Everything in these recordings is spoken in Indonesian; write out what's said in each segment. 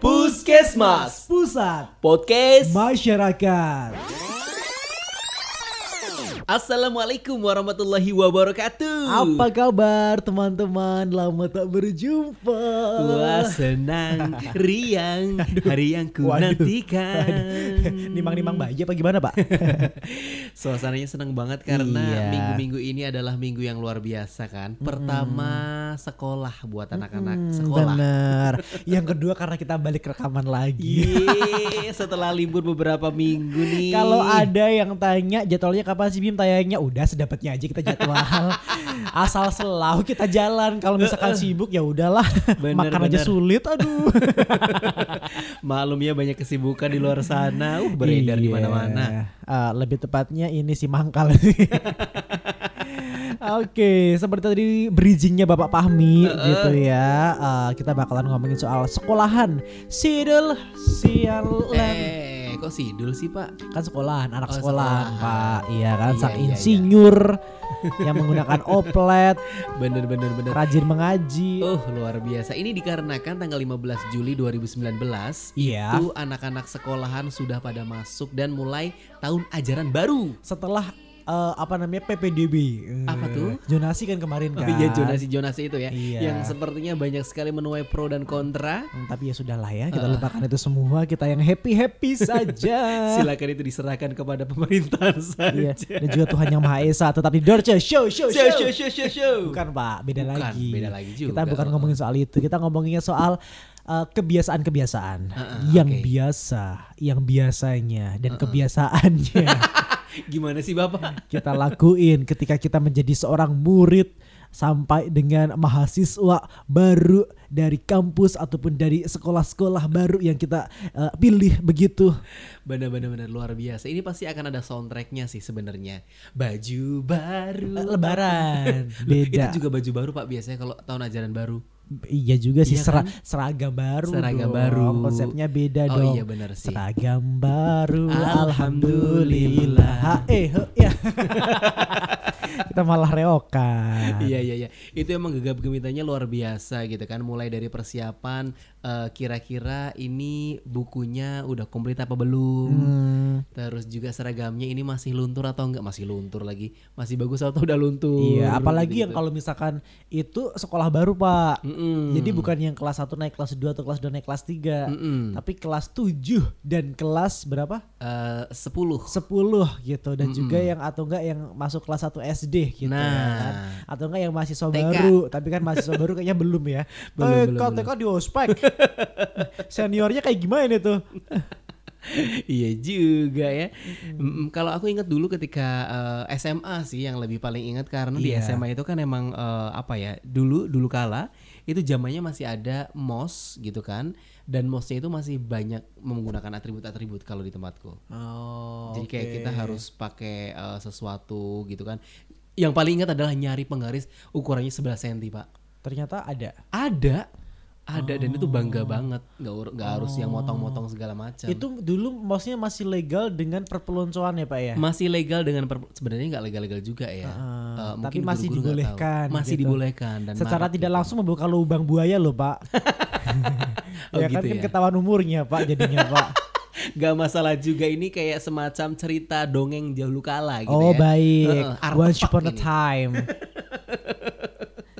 Puskesmas. Pusat. Podcast. Masyarakat Assalamualaikum warahmatullahi wabarakatuh. Apa kabar teman-teman? Lama tak berjumpa. Wah senang, riang, hari yang ku Waduh. nantikan. Nimang-nimang bayi apa gimana pak? Suasananya senang banget karena Iya. Hmm. minggu-minggu ini adalah minggu yang luar biasa kan? Pertama sekolah buat anak-anak sekolah. Bener Yang kedua karena kita balik rekaman lagi. Yeay, setelah libur beberapa minggu nih. Kalau ada yang tanya jadwalnya kapan sih Bim tayangnya Udah sedapatnya aja kita jadwal. Asal selalu kita jalan. Kalau misalkan sibuk ya udahlah. Bener, Makan aja bener. sulit aduh. Malum ya banyak kesibukan di luar sana. Uh, Beredar di Iya. mana-mana. Eh, lebih tepatnya ini si mangkal. Oke, seperti tadi bridgingnya Bapak Pahmi gitu ya. Eh, kita bakalan ngomongin soal sekolahan. Sidul Sialan. Eh kok sidul sih pak? Kan sekolahan, anak Oh, sekolahan, sekolahan. Pak. Iya kan, Iya, sang iya, iya. insinyur yang menggunakan oplet, Bener bener bener rajin mengaji. Oh luar biasa Ini dikarenakan tanggal 15 Juli 2019 Iya. Itu anak-anak sekolahan sudah pada masuk Dan mulai tahun ajaran baru Setelah eh, apa namanya PPDB. Eh, Apa tuh? Jonasi kan kemarin kan. iya jonasi-jonasi itu ya Iya. Yang sepertinya banyak sekali menuai pro dan kontra Hmm, Tapi ya sudahlah ya, kita lupakan itu semua. Kita yang happy-happy saja. Silakan itu diserahkan kepada pemerintahan Iya, saja dan juga Tuhan yang Maha Esa tetap di Dorce show show Show show. show show show show Bukan Pak, beda Bukan, lagi. beda lagi juga. Kita bukan ngomongin soal itu, kita ngomonginnya soal uh, kebiasaan-kebiasaan Heeh, yang oke. biasa, yang biasanya dan kebiasaannya Gimana sih bapak? kita lakuin ketika kita menjadi seorang murid sampai dengan mahasiswa baru dari kampus ataupun dari sekolah-sekolah baru yang kita uh, pilih begitu. Bener-bener bener luar biasa Ini pasti akan ada soundtracknya sih sebenarnya Baju baru Lebaran beda. Itu juga baju baru pak biasanya kalau tahun ajaran baru Iya juga sih Iya sera- kan? seragam baru. Seragam dong. baru. Konsepnya beda Oh dong. iya benar sih. Seragam baru. Alhamdulillah. Alhamdulillah. Ha, eh ya. Kita malah reokan. Iya iya iya. Itu emang gegap gemitanya luar biasa gitu kan. Mulai dari persiapan eh, kira-kira ini bukunya udah komplit apa belum? Hmm, Terus juga seragamnya ini masih luntur atau enggak? Masih luntur lagi. Masih bagus atau udah luntur? iya, apalagi yang gitu-gitu. kalau misalkan itu sekolah baru, Pak. Mm-mm. Jadi bukan yang kelas 1 naik kelas 2 atau kelas 2 naik kelas 3. Mm-mm. Tapi kelas 7 dan kelas berapa? Eh, 10 10 gitu dan juga yang atau enggak yang masuk kelas 1 SD gitu Nah. kan. Atau enggak yang mahasiswa TK. baru, tapi kan mahasiswa baru kayaknya belum ya. Belum, TK, belum, TK di ospek. Seniornya kayak gimana tuh? iya juga ya. Mm, Kalau aku ingat dulu ketika eh, SMA sih yang lebih paling ingat karena di Iya. SMA itu kan emang eh, apa ya dulu dulu kala itu zamannya masih ada mos gitu kan dan mosnya itu masih banyak menggunakan atribut-atribut kalau di tempatku. Oh. Jadi kayak kita harus pakai eh, sesuatu gitu kan. Yang paling ingat adalah nyari penggaris ukurannya 11 cm pak. ternyata ada. Ada, ada dan itu bangga banget. Nggak nggak harus yang motong-motong segala macam. Itu dulu maksudnya masih legal dengan perpeloncoan ya, Pak ya? masih legal dengan per- sebenarnya nggak legal-legal juga ya. Ah, Eh, tapi mungkin masih dibolehkan Masih gitu. dibolehkan dan Secara marak tidak gitu. langsung membuka lubang buaya loh, Pak. Oh, ya kan gitu kan ya? ketahuan umurnya, Pak, jadinya, Pak. Gak masalah juga ini kayak semacam cerita dongeng dahulu kala gitu oh, ya. baik. Heeh, Once upon a time.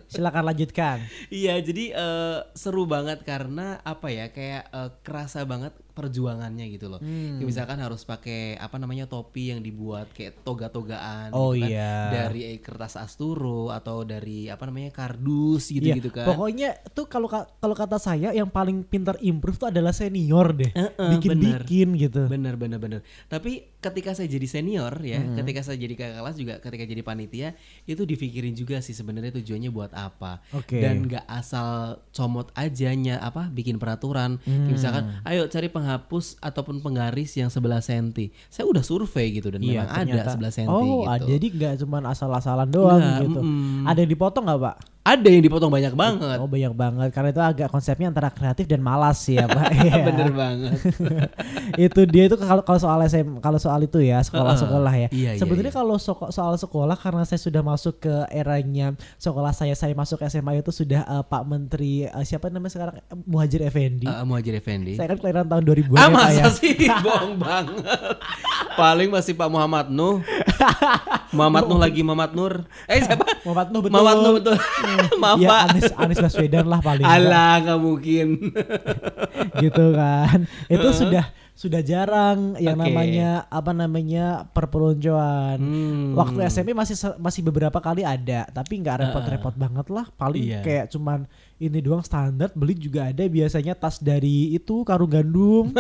Silakan lanjutkan. Iya, jadi eh, seru banget karena apa ya kayak eh, kerasa banget perjuangannya gitu loh. Hmm. Kayak misalkan harus pakai apa namanya topi yang dibuat kayak toga-togaan Oh, gitu kan. iya. Dari eh, kertas asturo atau dari apa namanya kardus Iya, gitu-gitu kan. Pokoknya tuh kalau ka- kalau kata saya yang paling pintar improve tuh adalah senior deh. Bikin-bikin gitu. Bener bener bener. Tapi ketika saya jadi senior ya, Hmm. ketika saya jadi kakak kelas juga, ketika jadi panitia itu dipikirin juga sih sebenarnya tujuannya buat apa. Oke. Dan nggak asal comot aja nya apa bikin peraturan. Hmm. Misalkan, ayo cari penghapus ataupun penggaris yang 11 cm. Saya udah survei gitu dan memang ada 11 cm Oh, gitu. ada. jadi nggak cuma asal-asalan doang Nggak, gitu. mm-mm. Ada yang dipotong nggak, Pak? Ada yang dipotong banyak banget. Oh banyak banget karena itu agak konsepnya antara kreatif dan malas sih ya Pak. Iya. Bener banget. itu dia itu kalau kalau soal SM kalau soal itu ya sekolah-sekolah ya. Iya, iya, Sebenarnya iya. kalau soko- soal sekolah karena saya sudah masuk ke eranya sekolah saya saya masuk SMA itu sudah eh, Pak Menteri eh, siapa namanya sekarang Muhajir Effendi. Uh, Muhajir Effendi. Saya kan kelahiran tahun 2000 Ah ya Pak ya. masa sih bohong banget. Paling masih Pak Muhammad Nuh. Muhammad Nuh lagi Muhammad Nur. Eh siapa? Muhammad Nuh betul. Muhammad Nuh betul. Maaf ya Pak. Anies Anies Baswedan lah paling enggak. Alah nggak mungkin. gitu kan. Itu sudah sudah jarang yang Oke. namanya apa namanya perpeloncoan. Hmm. Waktu SMP masih masih beberapa kali ada, tapi nggak repot-repot banget lah. Paling Iya. kayak cuman ini doang standar. Beli juga ada biasanya tas dari itu karung gandum.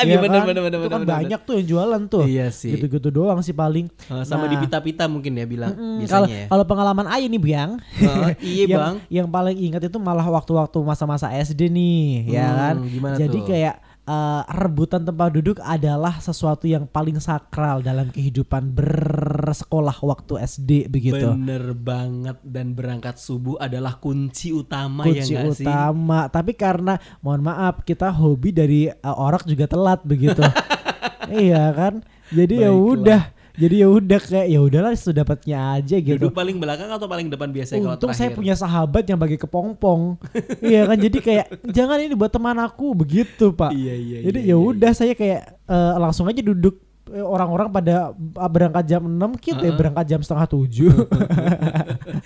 Ya bener, kan? bener, bener, Itu kan bener, bener. banyak tuh yang jualan tuh. Iya sih. Gitu-gitu doang sih paling. Uh, sama Nah, di pita-pita mungkin ya bilang mm, biasanya Kalau ya. kalau pengalaman Ayu nih Biang. Oh, iya yang, bang. Yang paling ingat itu malah waktu-waktu masa-masa SD nih, ya Hmm, kan. gimana Jadi tuh? kayak eh, rebutan tempat duduk adalah sesuatu yang paling sakral dalam kehidupan bersekolah waktu SD begitu. Bener banget dan berangkat subuh adalah kunci utama Kunci ya sih? utama. Tapi karena mohon maaf kita hobi dari eh, orang juga telat begitu. iya kan. Jadi ya udah. Jadi ya udah kayak ya udahlah sudah dapatnya aja gitu. Duduk paling belakang atau paling depan biasanya kalau Untung saya terakhir? punya sahabat yang bagi kepompong. iya kan jadi kayak jangan ini buat teman aku begitu, Pak. Iya, iya, Jadi iya, ya iya, udah saya kayak eh, langsung aja duduk Eh, orang-orang pada ah, berangkat jam 6 kita ya berangkat jam setengah 7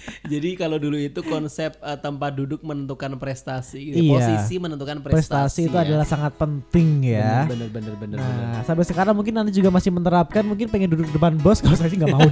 Jadi kalau dulu itu konsep eh, tempat duduk menentukan prestasi, gitu. Iya. posisi menentukan prestasi. prestasi itu ya. adalah sangat penting ya bener bener bener. bener. nah sampai sekarang mungkin nanti juga masih menerapkan mungkin pengen duduk depan bos kalau saya sih nggak mau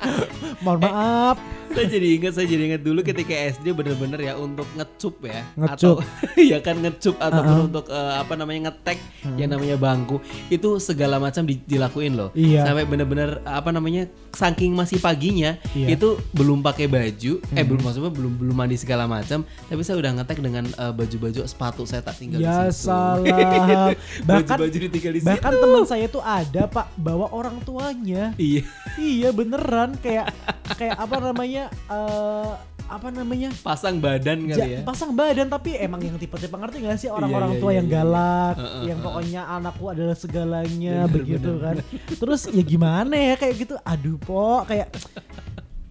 mohon maaf saya jadi ingat saya jadi ingat dulu ketika SD bener-bener ya untuk ngecup ya. Ngecup. atau ya kan ngecup ataupun untuk eh, apa namanya ngetek yang namanya bangku. Itu segala macam di- dilakuin loh. Iya. sampai bener-bener apa namanya saking masih paginya Iya. itu belum pakai baju eh belum maksudnya belum belum mandi segala macam tapi saya udah ngetek dengan eh, baju-baju sepatu saya tak tinggal ya di situ. salah. Bahkan baju-baju ditinggal di situ. bahkan teman saya tuh ada pak bawa orang tuanya. Iya. Iya beneran kayak kayak apa namanya eh apa namanya pasang badan kali Ja- ya pasang badan tapi emang yang tipe-tipe ngerti gak sih orang-orang iya, tua iya, yang iya. galak Heeh, yang heeh. pokoknya anakku adalah segalanya Bener, begitu bener. kan terus ya gimana ya kayak gitu aduh po kayak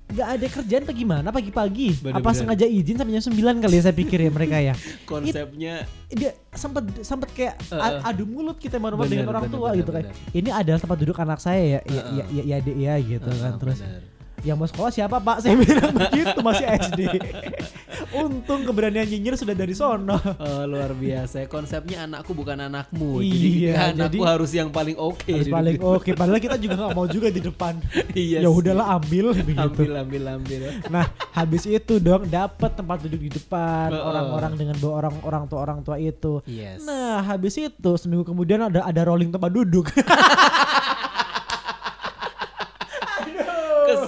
nggak ada kerjaan apa gimana pagi-pagi apa sengaja izin sampai jam 9 kali ya saya pikir ya mereka ya konsepnya dia sempat sempat kayak a- adu mulut kita Bener, dengan orang bener, tua bener, gitu kan bener. ini adalah tempat duduk anak saya ya ya Heeh. ya, ya, ya, Dek, ya gitu kan Heeh, terus bener. Yang mau sekolah siapa pak saya bilang begitu masih SD untung keberanian nyinyir sudah dari sono Oh, luar biasa. Konsepnya anakku bukan anakmu. Iya, jadi anakku jadi- harus yang paling oke. harus duduk. paling oke padahal kita juga nggak mau juga di depan Iya ya udahlah ambil begitu Ambil ambil ambil. nah habis itu dong dapat tempat duduk di depan orang-orang dengan bawa orang orang tua orang tua itu Yes. nah habis itu seminggu kemudian ada ada rolling tempat duduk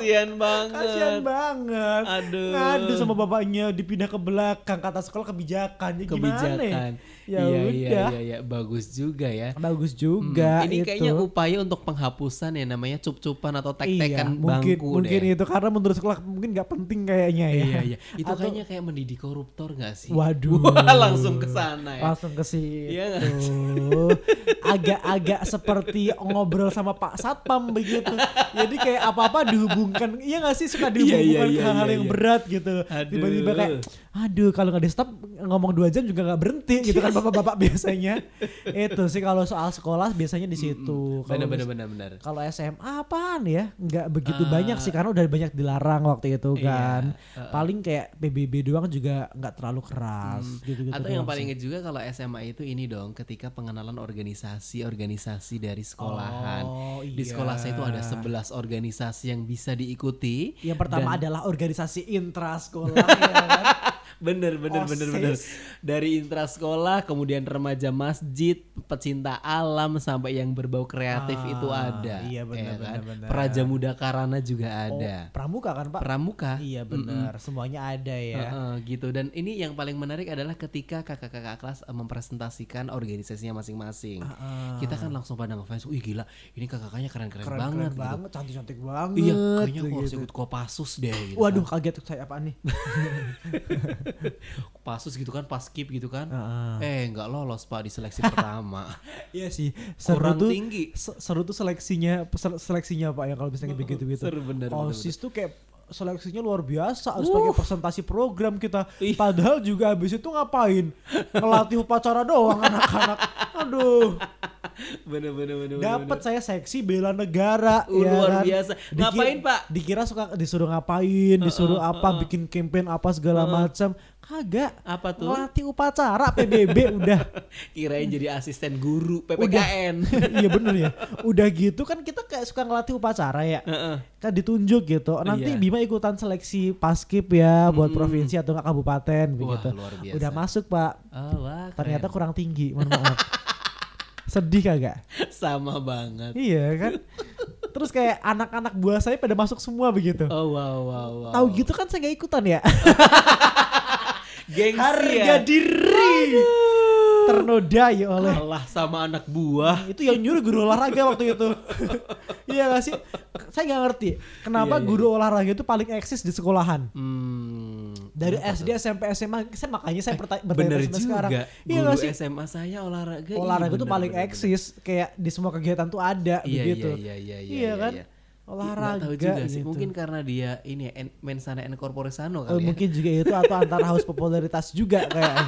Kesian banget. kasian banget Aduh. ngadu sama bapaknya dipindah ke belakang kata sekolah kebijakan ya gimana Kebijakan. ya iya, udah iya iya iya bagus juga ya. bagus juga Hmm, ini itu. kayaknya upaya untuk penghapusan ya namanya cup-cupan atau tek-tekan iya, mungkin bangku mungkin deh. itu karena menurut sekolah mungkin nggak penting kayaknya ya Iya iya. Itu Atau- kayaknya kayak mendidik koruptor gak sih? Waduh. Wah, langsung ke sana ya. langsung ke situ Iya agak-agak seperti ngobrol sama Pak Satpam begitu jadi kayak apa-apa dihubungkan iya gak sih suka Iya, dihubungkan iya, ke iya, hal-hal iya, yang iya. berat gitu tiba-tiba kayak aduh kalau nggak di stop ngomong dua jam juga nggak berhenti gitu kan bapak-bapak biasanya itu sih kalau soal sekolah biasanya di situ bener. kalau SMA apaan ya? Nggak begitu Ah. banyak sih karena udah banyak dilarang waktu itu Iya, kan. uh-uh. Paling kayak PBB doang juga nggak terlalu keras gitu-gitu. Atau yang paling inget juga kalau SMA itu ini dong ketika pengenalan organisasi-organisasi dari sekolahan. Oh, Di iya. sekolah saya itu ada 11 organisasi yang bisa diikuti. Yang pertama Dan- adalah organisasi intra sekolah ya kan. Bener bener bener OSIS. bener. Dari intra sekolah, kemudian remaja masjid, pecinta alam sampai yang berbau kreatif Ah, itu ada. iya, bener, ya kan? bener, bener. Praja Muda Karana juga Oh, ada. pramuka kan Pak? Pramuka. Iya benar, semuanya ada ya. Heeh, gitu dan ini yang paling menarik adalah ketika kakak-kakak kelas eh, mempresentasikan organisasinya masing-masing. Heeh. Kita kan langsung pada ngefans, wih gila, ini kakak-kakaknya keren-keren Keren, banget. keren gitu. banget, cantik-cantik banget. Iya, kayaknya aku harus gitu. ikut Kopassus deh. Gitu Waduh, kaget tuh saya apaan nih? Kopassus gitu kan, pas skip gitu kan. Heeh. Eh, nggak lolos pak di seleksi pertama. Iya sih, seru Kurang tuh, tinggi. se- seru tuh seleksinya, se- seleksinya pak ya kalau misalnya begitu-begitu. seru bener, bener, OSIS tuh kayak seleksinya luar biasa harus pakai presentasi program kita. Ih. Padahal juga habis itu ngapain? Ngelatih upacara doang anak-anak. Aduh, bener bener bener. dapat saya seksi bela negara Uh, ya luar kan? biasa. Ngapain, Pak? Dikira suka disuruh ngapain, disuruh apa, bikin campaign apa segala macam. Kagak. Apa tuh? Ngelatih upacara PBB udah. Kirain jadi asisten guru PPKN. iya bener ya. Udah gitu kan kita kayak suka ngelatih upacara ya. Heeh. Kan ditunjuk gitu. Nanti Iya. Bima ikutan seleksi paskip ya buat provinsi atau nggak kabupaten begitu. luar biasa. Udah masuk pak. Oh, wah, Ternyata kurang tinggi. Mohon maaf. Sedih kagak? sama banget. Iya kan. Terus kayak anak-anak buah saya pada masuk semua begitu. Oh wow wow wow. Tahu gitu kan saya nggak ikutan ya. Gengsi Harga ya. diri ternodai oleh Kalah sama anak buah. itu yang nyuruh guru olahraga waktu itu iya gak sih saya nggak ngerti kenapa Iya, iya, guru olahraga itu paling eksis di sekolahan Hmm. Dari SD SMP SMA saya makanya saya bertanya Bener bertanya juga. sekarang iya Guru gak sih SMA saya olahraga. iya, olahraga itu bener, paling bener, eksis kayak di semua kegiatan tuh ada Iya, begitu iya, iya, iya, Iya iya, kan iya. Olahraga tahu juga sih. gitu. Mungkin karena dia ini ya, en, mensana en corpore sano Oh, kali ya. mungkin juga itu atau antara haus popularitas juga kayak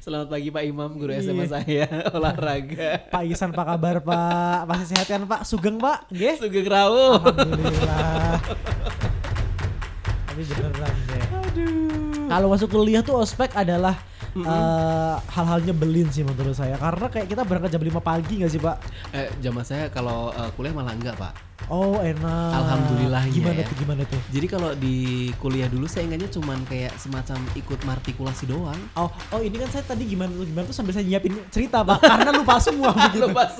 Selamat pagi Pak Imam, guru Iya. SMA saya olahraga. Pak Isan apa kabar Pak masih sehat kan Pak Sugeng Pak Nggih Sugeng Rawu. Alhamdulillah. Tapi beneran deh. Kalau masuk kuliah tuh ospek adalah eh, hal-hal nyebelin sih menurut saya. Karena kayak kita berangkat jam 5 pagi gak sih pak? Eh, zaman saya kalau eh, kuliah malah enggak Pak. Oh enak. Alhamdulillahnya Gimana ya. tuh gimana tuh? Jadi kalau di kuliah dulu saya ingatnya cuman kayak semacam ikut martikulasi doang. Oh, oh ini kan saya tadi gimana tuh gimana tuh sambil saya nyiapin cerita pak. Karena lupa semua begitu. Lupa.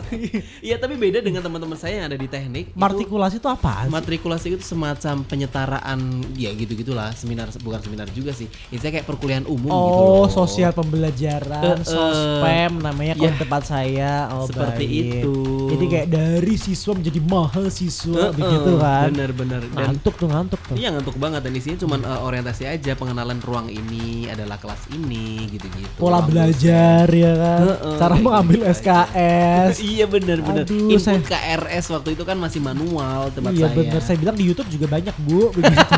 Iya tapi beda dengan teman-teman saya yang ada di teknik. Martikulasi itu apa? matrikulasi itu semacam penyetaraan ya gitu gitulah seminar bukan seminar juga sih. Itu kayak perkuliahan umum gitu Oh, sosial pembelajaran, eh. sospem namanya kalau Ya, di tempat saya. Oh, seperti baik. itu. Jadi kayak dari siswa menjadi mahasiswa Eh, begitu eh, kan. Bener-bener dan Ngantuk tuh ngantuk tuh. Iya ngantuk banget dan isinya cuman eh, orientasi aja pengenalan ruang ini adalah kelas ini gitu-gitu. Pola Ruang belajar ya kan. Heeh, Cara kayak mengambil gitu aja. SKS. iya bener bener. Aduh, Input saya- KRS waktu itu kan masih manual tempat iya saya. bener. Saya bilang di YouTube juga banyak bu. Begitu.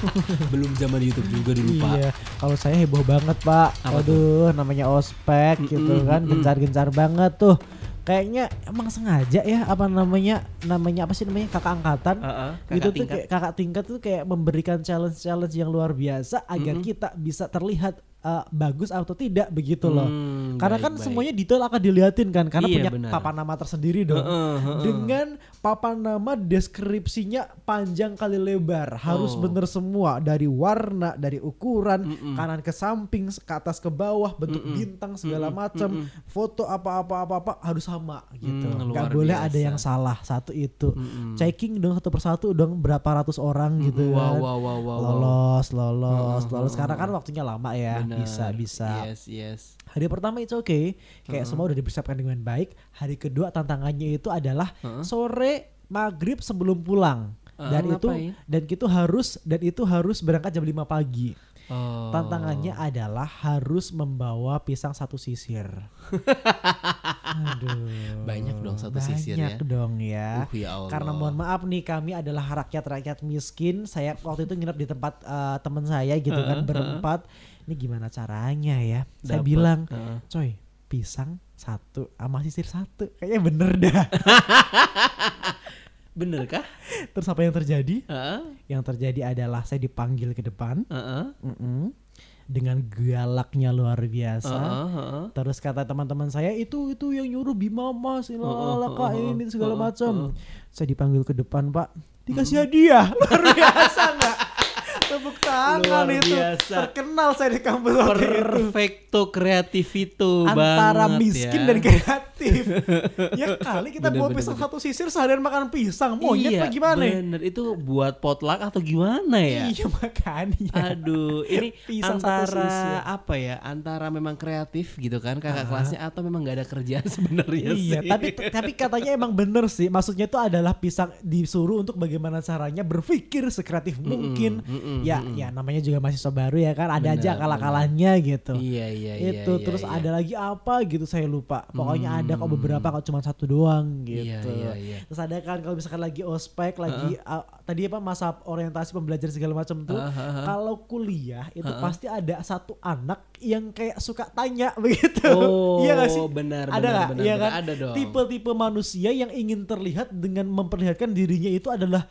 Belum zaman YouTube juga dulu pak. iya. Kalau saya heboh banget pak. Apa Aduh, namanya ospek gitu Mm-mm, kan. mm-mm. Gencar-gencar banget tuh. Kayaknya emang sengaja ya apa namanya namanya apa sih namanya kakak angkatan Heeh, kakak itu tuh tingkat. kayak kakak tingkat tuh kayak memberikan challenge-challenge yang luar biasa agar Mm-mm. kita bisa terlihat uh, bagus atau tidak begitu loh. Hmm, Karena baik, kan baik. semuanya detail akan diliatin kan karena Iya, punya benar. papan nama tersendiri dong. Heeh, heeh. Dengan papan nama deskripsinya panjang kali lebar, harus Oh. bener semua dari warna, dari ukuran, Mm-mm. kanan ke samping, ke atas ke bawah, bentuk Mm-mm. bintang segala macam, Mm-mm. foto apa-apa apa-apa harus sama gitu. Hmm, Nggak boleh biasa. ada yang salah. Satu itu. Mm-mm. Checking dong satu persatu dong berapa ratus orang gitu Wow, kan. wow, wow, wow, wow. lolos, lolos, Mm-mm. lolos. Sekarang kan waktunya lama ya. Benar. Bisa, bisa. Yes, yes. Hari pertama itu oke, kayak semua udah dipersiapkan dengan baik. Hari kedua tantangannya itu adalah Heeh. sore maghrib sebelum pulang. Heeh, Dan itu ngapain? dan itu harus dan itu harus berangkat jam 5 pagi. Oh. Tantangannya adalah harus membawa pisang satu sisir. Aduh. Banyak dong satu sisir Banyak ya. dong ya. Uh, ya Allah. Karena mohon maaf nih kami adalah rakyat-rakyat miskin. Saya waktu itu nginep di tempat eh, teman saya gitu kan Heeh, berempat. Ini gimana caranya ya? Saya Dapet, bilang, heeh. coy pisang satu sama sisir satu. Kayaknya bener dah. Bener kah? Terus apa yang terjadi? Heeh. Yang terjadi adalah saya dipanggil ke depan. Heeh. Mm-mm. Dengan galaknya luar biasa. Heeh. Terus kata teman-teman saya itu itu yang nyuruh Bima Mas ilah kak ini segala macam. Saya dipanggil ke depan Pak, dikasih hadiah luar biasa nggak? Tepuk tangan Luar itu. biasa. Terkenal saya di kampus waktu itu. Perfecto kreativito Antara banget miskin ya. dan kreatif. ya kali kita Bener, bawa bener, pisang bener. satu sisir seharian makan pisang. Monyet iya, apa gimana? ya? Bener, itu buat potluck atau gimana ya? Iya makanya. Aduh, ini Pisang satu antara sisir. apa ya? Antara memang kreatif gitu kan kakak kelasnya atau memang nggak ada kerjaan sebenarnya Iya, sih. tapi tapi katanya emang bener sih. Maksudnya itu adalah pisang disuruh untuk bagaimana caranya berpikir sekreatif mungkin. mm-mm, ya, mm-mm. ya namanya juga mahasiswa baru ya kan. Ada aja Benar, akal-akalannya gitu. Iya iya iya. itu iya, terus iya. ada lagi apa gitu saya lupa. Pokoknya ada kok beberapa kok cuma satu doang gitu. Iya, iya, iya. Terus ada kan kalau misalkan lagi ospek lagi uh, tadi apa masa orientasi pembelajaran segala macam tuh. Uh-huh. Kalau kuliah itu pasti ada satu anak yang kayak suka tanya begitu. Oh, iya gak sih? benar, ada benar, nggak? benar, Iya benar. kan? Ada dong. Tipe-tipe manusia yang ingin terlihat dengan memperlihatkan dirinya itu adalah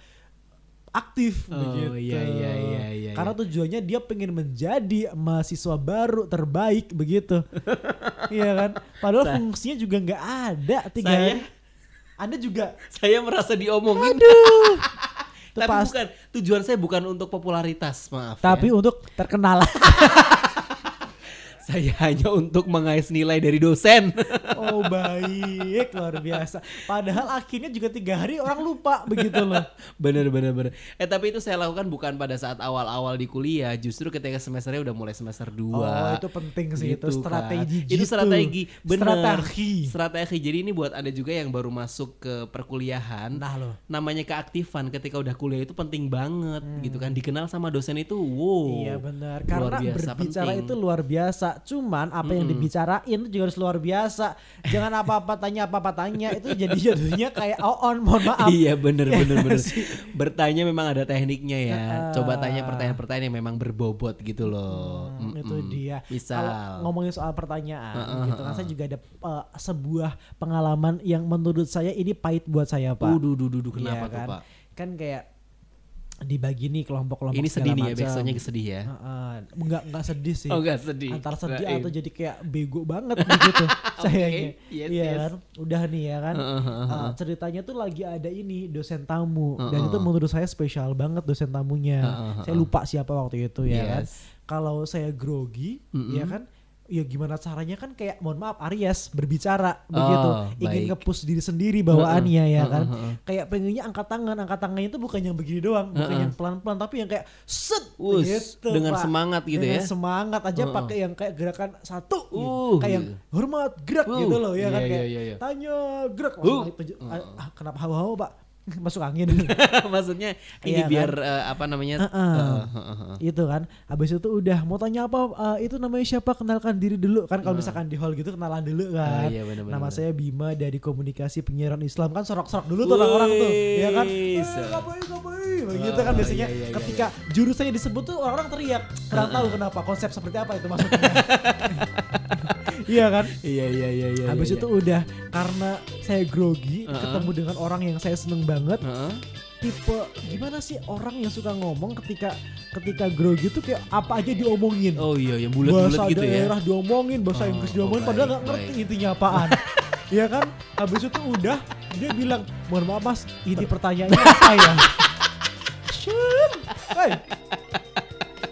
aktif Oh, begitu. iya, iya, iya, iya, Karena tujuannya dia pengen menjadi mahasiswa baru terbaik begitu. iya kan? Padahal Sa- fungsinya juga nggak ada tiga Saya-. Anda juga Saya merasa diomongin. Itu Tapi pas- bukan tujuan saya bukan untuk popularitas, maaf. tapi ya. untuk terkenal. saya hanya untuk mengais nilai dari dosen. oh baik luar biasa. Padahal akhirnya juga tiga hari orang lupa begitu loh. bener bener bener. Eh tapi itu saya lakukan bukan pada saat awal-awal di kuliah, justru ketika semesternya udah mulai semester 2 Oh itu penting sih itu Gitu strategi kan. Itu gitu. strategi, bener. Strategi. Strategi. Jadi ini buat ada juga yang baru masuk ke perkuliahan. Nah loh. Namanya keaktifan ketika udah kuliah itu penting banget gitu kan. Dikenal sama dosen itu wow. Hmm. Iya benar. luar Karena biasa berbicara penting. itu luar biasa. Cuman apa yang dibicarain itu juga harus luar biasa. Jangan apa-apa tanya apa-apa tanya itu jadi jadinya kayak on mohon maaf. Iya bener Iya bener bener. sih? Bertanya memang ada tekniknya ya. Coba tanya pertanyaan-pertanyaan yang memang berbobot gitu loh. Hmm, itu dia. Misal. Kalau ngomongin soal pertanyaan Heeh, gitu kan saya juga ada uh, sebuah pengalaman yang menurut saya ini pahit buat saya, Pak. Uduh, duh, duh, duh, kenapa tuh kan? pak? Kan kayak dibagi nih kelompok-kelompok Ini sedih nih ya, besoknya sedih ya. Heeh, enggak enggak sedih sih. Oh enggak sedih. Antara sedih Kirain. atau jadi kayak bego banget begitu sayangnya. yes, iya yes. kan? Udah nih ya kan. Heeh, heeh, Uh, ceritanya tuh lagi ada ini dosen tamu dan Heeh. itu menurut saya spesial banget dosen tamunya. Heeh, Saya lupa siapa waktu itu ya kan. Yes. Kalau saya grogi Mm-mm. ya kan ya gimana caranya kan kayak mohon maaf Aries berbicara begitu Oh, ingin baik. ngepush diri sendiri bawaannya ya Heeh, kan heeh. kayak pengennya angkat tangan angkat tangannya itu bukan yang begini doang bukan Heeh. yang pelan-pelan tapi yang kayak set Wus, gitu, dengan Pak. semangat gitu Dengan ya. semangat aja Heeh. pakai yang kayak gerakan satu gitu. Uh, kayak yang gitu. hormat gerak Uh, gitu loh ya kan iya, kayak iya, iya. tanya gerak Uh. ah, ah, kenapa hawa-hawa Pak masuk angin. Maksudnya ini Iya kan? biar eh, apa namanya? Heeh. eh, heeh, heeh. itu kan? Habis itu udah mau tanya apa eh, itu namanya siapa? Kenalkan diri dulu kan kalau misalkan di hall gitu kenalan dulu kan. Ah, iya, bener, bener, nama saya Bima dari komunikasi penyiaran Islam. Kan sorok-sorok dulu tuh orang-orang tuh ya kan? Eh, ngapain ngapain? Begitu kan Oh, biasanya iya, iya, iya, ketika jurusannya disebut tuh orang-orang teriak. Kurang tahu kenapa konsep seperti apa itu maksudnya iya kan Iya iya iya iya. habis iya, itu udah karena saya grogi Heeh. ketemu dengan orang yang saya seneng banget Heeh. tipe gimana sih orang yang suka ngomong ketika ketika grogi tuh kayak apa aja diomongin Oh iya yang bulat-bulat bahasa gitu ya. daerah diomongin bahasa Oh, Inggris oh, diomongin baik, padahal nggak ngerti baik. intinya apaan Iya kan habis itu udah dia bilang mohon maaf mas ini pertanyaannya apa ya Shun, hey.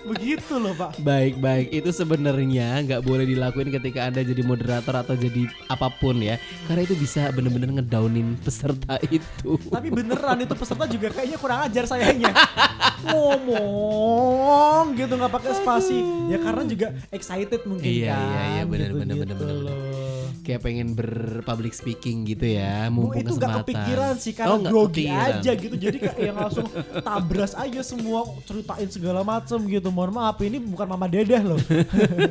Begitu loh pak Baik baik itu sebenarnya nggak boleh dilakuin ketika anda jadi moderator atau jadi apa pun ya karena itu bisa bener-bener ngedownin peserta itu. tapi beneran itu peserta juga kayaknya kurang ajar sayangnya ngomong gitu nggak pakai spasi ya karena juga excited mungkin Iya, kan iya, iya, bener, gitu, bener, bener, gitu bener, bener. loh. Kayak pengen berpublic speaking gitu ya, mumpung itu gak kesempatan. kepikiran sih karena Oh, grogi kepikiran. aja gitu jadi kayak yang langsung tabras aja semua ceritain segala macem gitu mohon maaf ini bukan mama dedeh loh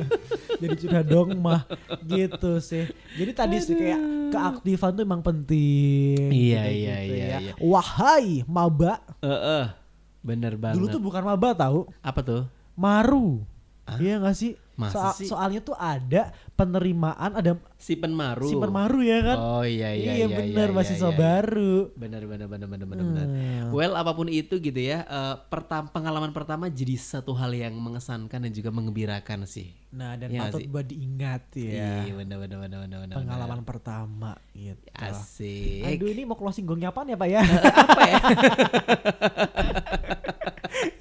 jadi curhat dong mah gitu sih jadi tadi sih kayak keaktifan tuh emang penting Iya, gitu, iya, gitu iya, ya. iya. wahai maba Eh, eh, bener banget. dulu tuh bukan maba tahu apa tuh? maru iya gak sih Masa Soal- sih? soalnya tuh ada penerimaan ada Si penmaru. si maru ya kan Oh iya iya iya. bener iya, mahasiswa iya, iya. baru Bener bener bener bener bener. bener. Hmm. Well apa pun itu gitu ya. eh, pertam pengalaman pertama jadi satu hal yang mengesankan dan juga mengembirakan sih. Nah dan Iya nggak patut buat diingat ya Iya bener bener bener bener bener. pengalaman pertama gitu. bener. Asik. Aduh ini mau closing gongnya apaan ya pak ya? apa ya?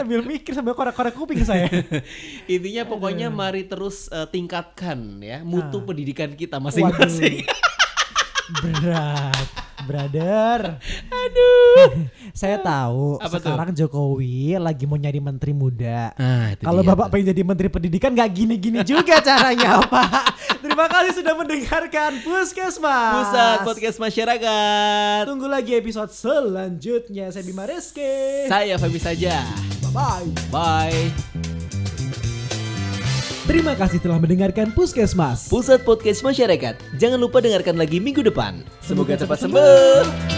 sambil mikir sambil korek-korek kuping saya. Intinya pokoknya mari terus eh, tingkatkan ya mutu pendidikan kita masing-masing. Berat, brother. Aduh. saya tahu Apa tuh? sekarang Jokowi lagi mau nyari menteri muda. Ah, Kalau Bapak pengen jadi menteri pendidikan nggak gini-gini juga caranya, Pak. Terima kasih sudah mendengarkan Puskesmas. Pusat Podcast Masyarakat. Tunggu lagi episode selanjutnya. Saya Bima Rizky. Saya Feby saja. Bye-bye. Bye. Terima kasih telah mendengarkan Puskesmas. Pusat Podcast Masyarakat. Jangan lupa dengarkan lagi minggu depan. Semoga cepat sembuh.